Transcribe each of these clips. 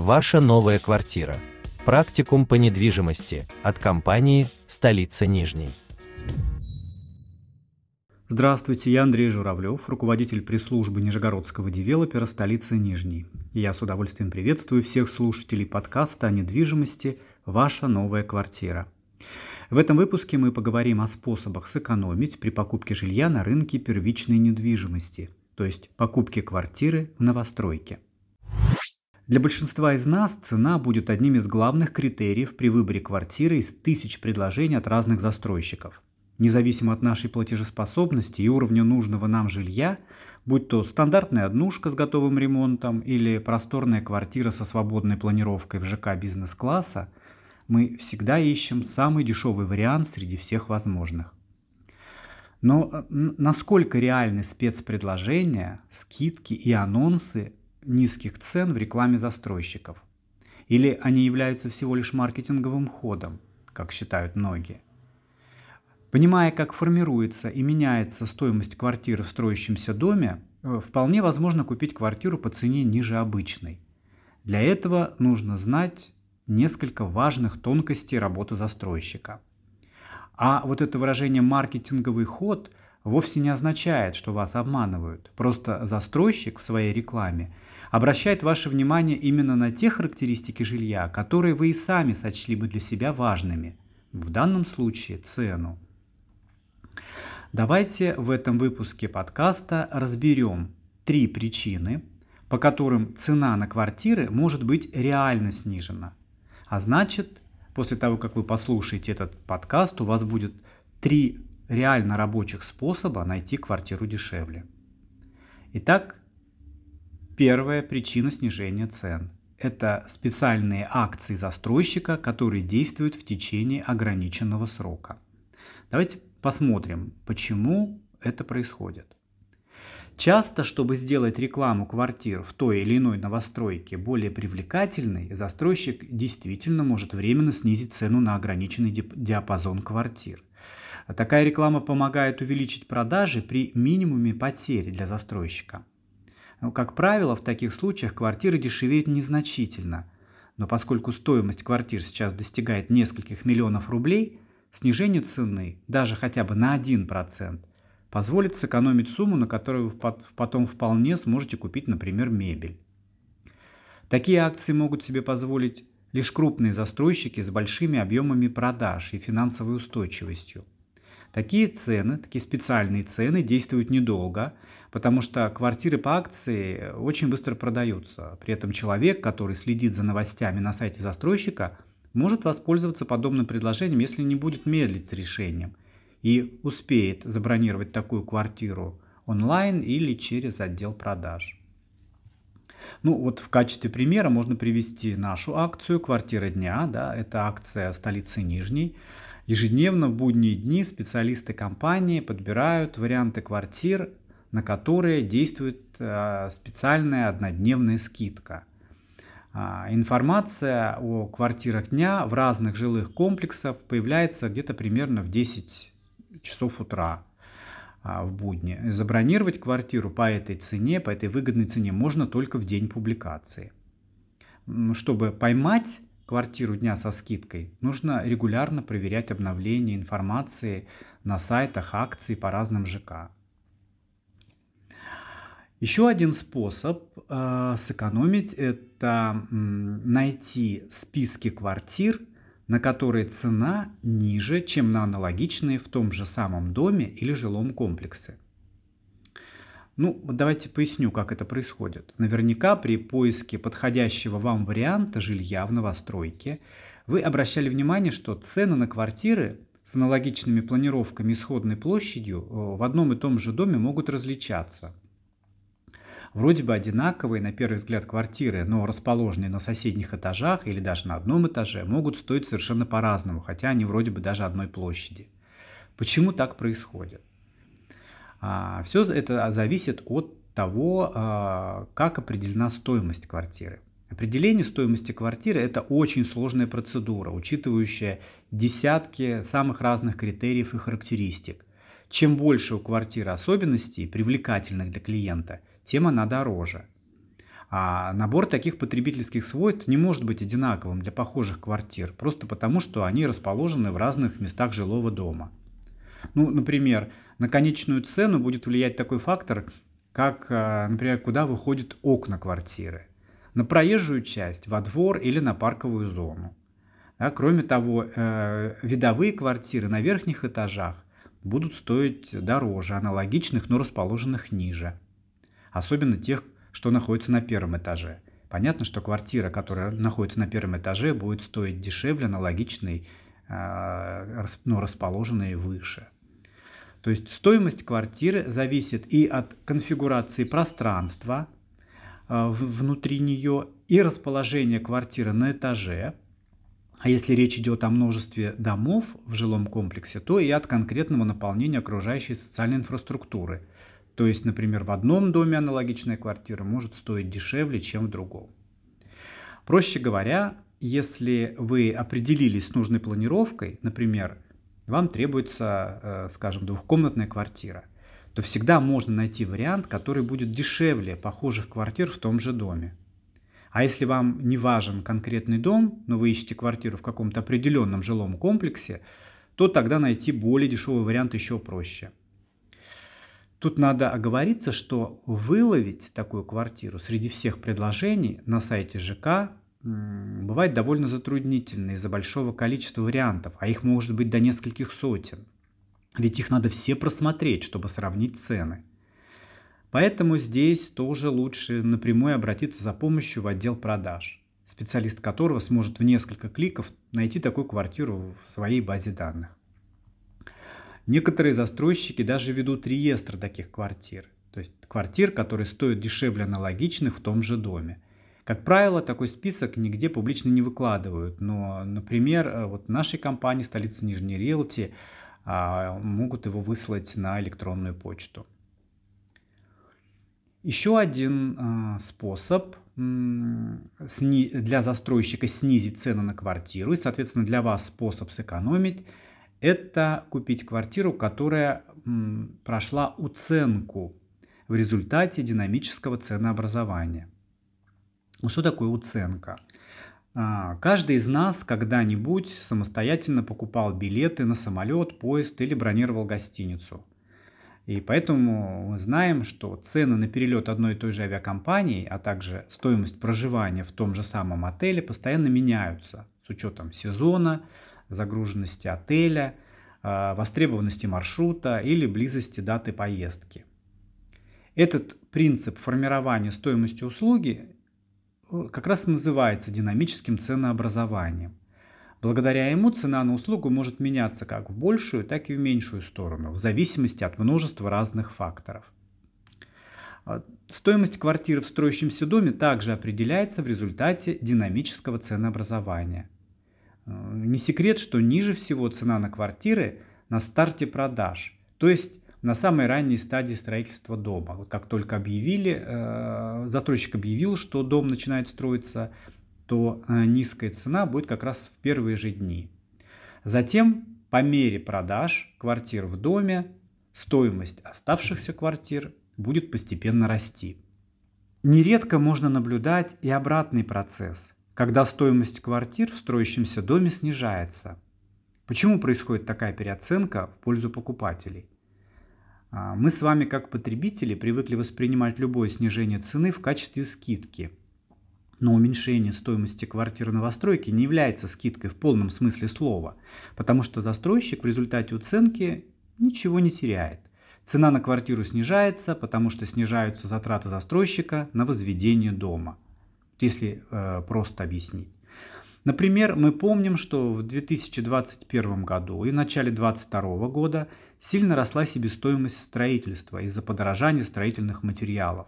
Ваша новая квартира. Практикум по недвижимости от компании «Столица Нижней». Здравствуйте, я Андрей Журавлев, руководитель пресс-службы Нижегородского девелопера «Столица Нижней». Я с удовольствием приветствую всех слушателей подкаста о недвижимости «Ваша новая квартира». В этом выпуске мы поговорим о способах сэкономить при покупке жилья на рынке первичной недвижимости, то есть покупке квартиры в новостройке. Для большинства из нас цена будет одним из главных критериев при выборе квартиры из тысяч предложений от разных застройщиков. Независимо от нашей платежеспособности и уровня нужного нам жилья, будь то стандартная однушка с готовым ремонтом или просторная квартира со свободной планировкой в ЖК бизнес-класса, мы всегда ищем самый дешевый вариант среди всех возможных. Но э, насколько реальны спецпредложения, скидки и анонсы низких цен в рекламе застройщиков? Или они являются всего лишь маркетинговым ходом, как считают многие? Понимая, как формируется и меняется стоимость квартиры в строящемся доме, э, вполне возможно купить квартиру по цене ниже обычной. Для этого нужно знать несколько важных тонкостей работы застройщика. А вот это выражение «маркетинговый ход» вовсе не означает, что вас обманывают. Просто застройщик в своей рекламе обращает ваше внимание именно на те характеристики жилья, которые вы и сами сочли бы для себя важными. В данном случае цену. Давайте в этом выпуске подкаста разберем три причины, по которым цена на квартиры может быть реально снижена. А значит, после того, как вы послушаете этот подкаст, у вас будет три реально рабочих способа найти квартиру дешевле. Итак, первая причина снижения цен – это специальные акции застройщика, которые действуют в течение ограниченного срока. Давайте посмотрим, почему это происходит. Часто, чтобы сделать рекламу квартир в той или иной новостройке более привлекательной, застройщик действительно может временно снизить цену на ограниченный диапазон квартир. Такая реклама помогает увеличить продажи при минимуме потерь для застройщика. Но, как правило, в таких случаях квартиры дешевеют незначительно. Но поскольку стоимость квартир сейчас достигает нескольких миллионов рублей, снижение цены даже хотя бы на 1% позволит сэкономить сумму, на которую вы потом вполне сможете купить, например, мебель. Такие акции могут себе позволить лишь крупные застройщики с большими объемами продаж и финансовой устойчивостью. Такие цены, такие специальные цены действуют недолго, потому что квартиры по акции очень быстро продаются. При этом человек, который следит за новостями на сайте застройщика, может воспользоваться подобным предложением, если не будет медлить с решением и успеет забронировать такую квартиру онлайн или через отдел продаж. Ну вот в качестве примера можно привести нашу акцию «Квартира дня». Да, это акция столицы Нижней. Ежедневно в будние дни специалисты компании подбирают варианты квартир, на которые действует э, специальная однодневная скидка. А, информация о квартирах дня в разных жилых комплексах появляется где-то примерно в 10 часов утра а, в будни. Забронировать квартиру по этой цене, по этой выгодной цене можно только в день публикации. Чтобы поймать квартиру дня со скидкой, нужно регулярно проверять обновление информации на сайтах акций по разным ЖК. Еще один способ э, сэкономить – это найти списки квартир, на которые цена ниже, чем на аналогичные в том же самом доме или жилом комплексе. Ну, давайте поясню, как это происходит. Наверняка при поиске подходящего вам варианта жилья в новостройке вы обращали внимание, что цены на квартиры с аналогичными планировками исходной площадью э, в одном и том же доме могут различаться. Вроде бы одинаковые на первый взгляд квартиры, но расположенные на соседних этажах или даже на одном этаже могут стоить совершенно по-разному, хотя они вроде бы даже одной площади. Почему так происходит? А, все это зависит от того, а, как определена стоимость квартиры. Определение стоимости квартиры – это очень сложная процедура, учитывающая десятки самых разных критериев и характеристик. Чем больше у квартиры особенностей, привлекательных для клиента, тем она дороже. А набор таких потребительских свойств не может быть одинаковым для похожих квартир, просто потому что они расположены в разных местах жилого дома. Ну, например, на конечную цену будет влиять такой фактор, как, э, например, куда выходят окна квартиры. На проезжую часть, во двор или на парковую зону. Да, кроме того, э, видовые квартиры на верхних этажах будут стоить дороже аналогичных, но расположенных ниже. Особенно тех, что находится на первом этаже. Понятно, что квартира, которая находится на первом этаже, будет стоить дешевле аналогичной, э, но расположенной выше. То есть стоимость квартиры зависит и от конфигурации пространства э, внутри нее, и расположения квартиры на этаже – а если речь идет о множестве домов в жилом комплексе, то и от конкретного наполнения окружающей социальной инфраструктуры. То есть, например, в одном доме аналогичная квартира может стоить дешевле, чем в другом. Проще говоря, если вы определились с нужной планировкой, например, вам требуется, э, скажем, двухкомнатная квартира, то всегда можно найти вариант, который будет дешевле похожих квартир в том же доме. А если вам не важен конкретный дом, но вы ищете квартиру в каком-то определенном жилом комплексе, то тогда найти более дешевый вариант еще проще. Тут надо оговориться, что выловить такую квартиру среди всех предложений на сайте ЖК бывает довольно затруднительно из-за большого количества вариантов, а их может быть до нескольких сотен. Ведь их надо все просмотреть, чтобы сравнить цены. Поэтому здесь тоже лучше напрямую обратиться за помощью в отдел продаж, специалист которого сможет в несколько кликов найти такую квартиру в своей базе данных. Некоторые застройщики даже ведут реестр таких квартир, то есть квартир, которые стоят дешевле аналогичных в том же доме. Как правило, такой список нигде публично не выкладывают, но, например, э, вот нашей компании «Столица Нижней Риэлти» а, могут его выслать на электронную почту. Еще один э, способ для застройщика снизить цену на квартиру и, соответственно, для вас способ сэкономить – это купить квартиру, которая прошла оценку в результате динамического ценообразования. Что такое оценка? А, каждый из нас когда-нибудь самостоятельно покупал билеты на самолет, поезд или бронировал гостиницу. И поэтому мы знаем, что цены на перелет одной и той же авиакомпании, а также стоимость проживания в том же самом отеле постоянно меняются с учетом сезона, загруженности отеля, а, востребованности маршрута или близости даты поездки. Этот принцип формирования стоимости услуги как раз и называется динамическим ценообразованием. Благодаря ему цена на услугу может меняться как в большую, так и в меньшую сторону, в зависимости от множества разных факторов. А, стоимость квартиры в строящемся доме также определяется в результате динамического ценообразования. А, не секрет, что ниже всего цена на квартиры на старте продаж, то есть на самой ранней стадии строительства дома. Вот как только объявили, э, застройщик объявил, что дом начинает строиться, то э, низкая цена будет как раз в первые же дни. Затем, по мере продаж квартир в доме, стоимость оставшихся квартир будет постепенно расти. Нередко можно наблюдать и обратный процесс, когда стоимость квартир в строящемся доме снижается. Почему происходит такая переоценка в пользу покупателей? А, мы с вами как потребители привыкли воспринимать любое снижение цены в качестве скидки – но уменьшение стоимости квартиры новостройки не является скидкой в полном смысле слова, потому что застройщик в результате уценки ничего не теряет. Цена на квартиру снижается, потому что снижаются затраты застройщика на возведение дома. Если э, просто объяснить. Например, мы помним, что в 2021 году и в начале 2022 года сильно росла себестоимость строительства из-за подорожания строительных материалов.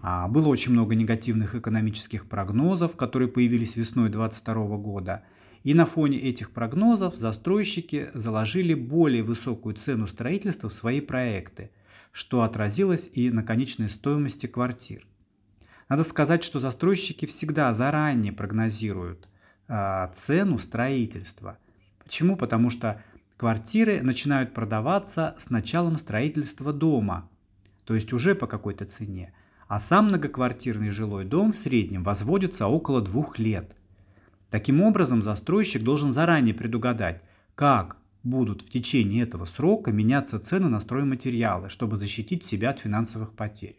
А, было очень много негативных экономических прогнозов, которые появились весной 2022 года. И на фоне этих прогнозов застройщики заложили более высокую цену строительства в свои проекты, что отразилось и на конечной стоимости квартир. Надо сказать, что застройщики всегда заранее прогнозируют цену строительства. Почему? Потому что квартиры начинают продаваться с началом строительства дома, то есть уже по какой-то цене. а сам многоквартирный жилой дом в среднем возводится около двух лет. Таким образом, застройщик должен заранее предугадать, как будут в течение этого срока меняться цены на стройматериалы, чтобы защитить себя от финансовых потерь.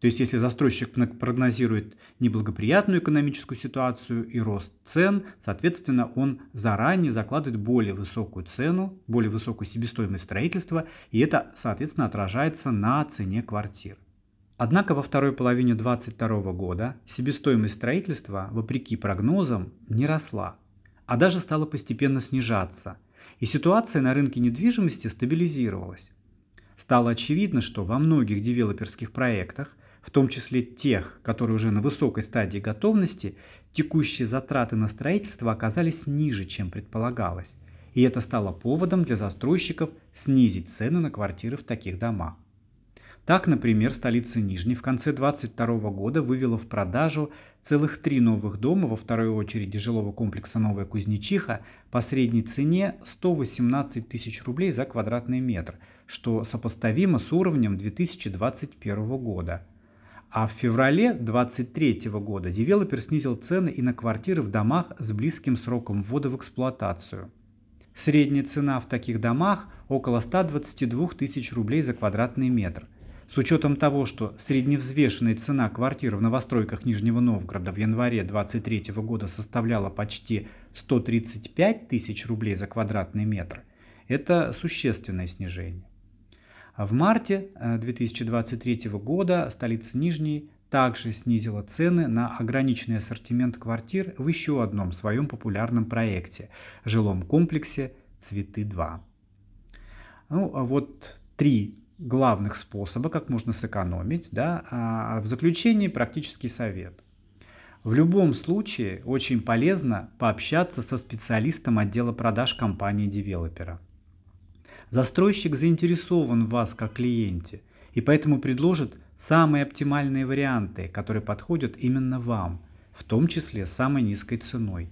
То есть, если застройщик прогнозирует неблагоприятную экономическую ситуацию и рост цен, соответственно, он заранее закладывает более высокую цену, более высокую себестоимость строительства, и это, соответственно, отражается на цене квартир. Однако во второй половине 2022 года себестоимость строительства, вопреки прогнозам, не росла, а даже стала постепенно снижаться, и ситуация на рынке недвижимости стабилизировалась. Стало очевидно, что во многих девелоперских проектах в том числе тех, которые уже на высокой стадии готовности, текущие затраты на строительство оказались ниже, чем предполагалось. И это стало поводом для застройщиков снизить цены на квартиры в таких домах. Так, например, столица Нижней в конце 2022 года вывела в продажу целых три новых дома во второй очереди жилого комплекса «Новая Кузнечиха» по средней цене 118 тысяч рублей за квадратный метр, что сопоставимо с уровнем 2021 года – а в феврале 2023 года девелопер снизил цены и на квартиры в домах с близким сроком ввода в эксплуатацию. Средняя цена в таких домах около 122 тысяч рублей за квадратный метр. С учетом того, что средневзвешенная цена квартиры в новостройках Нижнего Новгорода в январе 2023 года составляла почти 135 тысяч рублей за квадратный метр, это существенное снижение. А в марте 2023 э, года столица Нижней также снизила цены на ограниченный ассортимент квартир в еще одном своем популярном проекте – жилом комплексе «Цветы-2». Ну, а вот три главных способа, как можно сэкономить. Да? А в заключении практический совет. В любом случае очень полезно пообщаться со специалистом отдела продаж компании-девелопера – Застройщик заинтересован в вас как клиенте и поэтому предложит самые оптимальные варианты, которые подходят именно вам, в том числе с самой низкой ценой.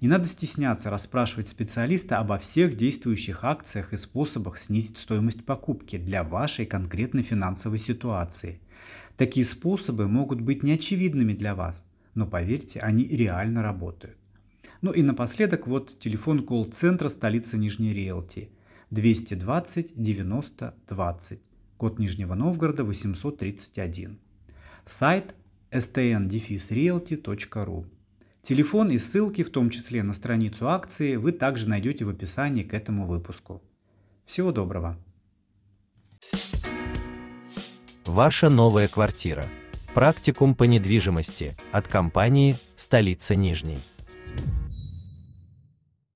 Не надо стесняться расспрашивать специалиста обо всех действующих акциях и способах снизить стоимость покупки для вашей конкретной финансовой ситуации. Такие способы могут быть неочевидными для вас, но поверьте, они реально работают. Ну и напоследок вот телефон колл-центра столицы Нижней Риэлти 220 90 20, код Нижнего Новгорода 831. Сайт stn-realty.ru. Телефон и ссылки, в том числе на страницу акции, вы также найдете в описании к этому выпуску. Всего доброго! Ваша новая квартира. Практикум по недвижимости от компании «Столица Нижней».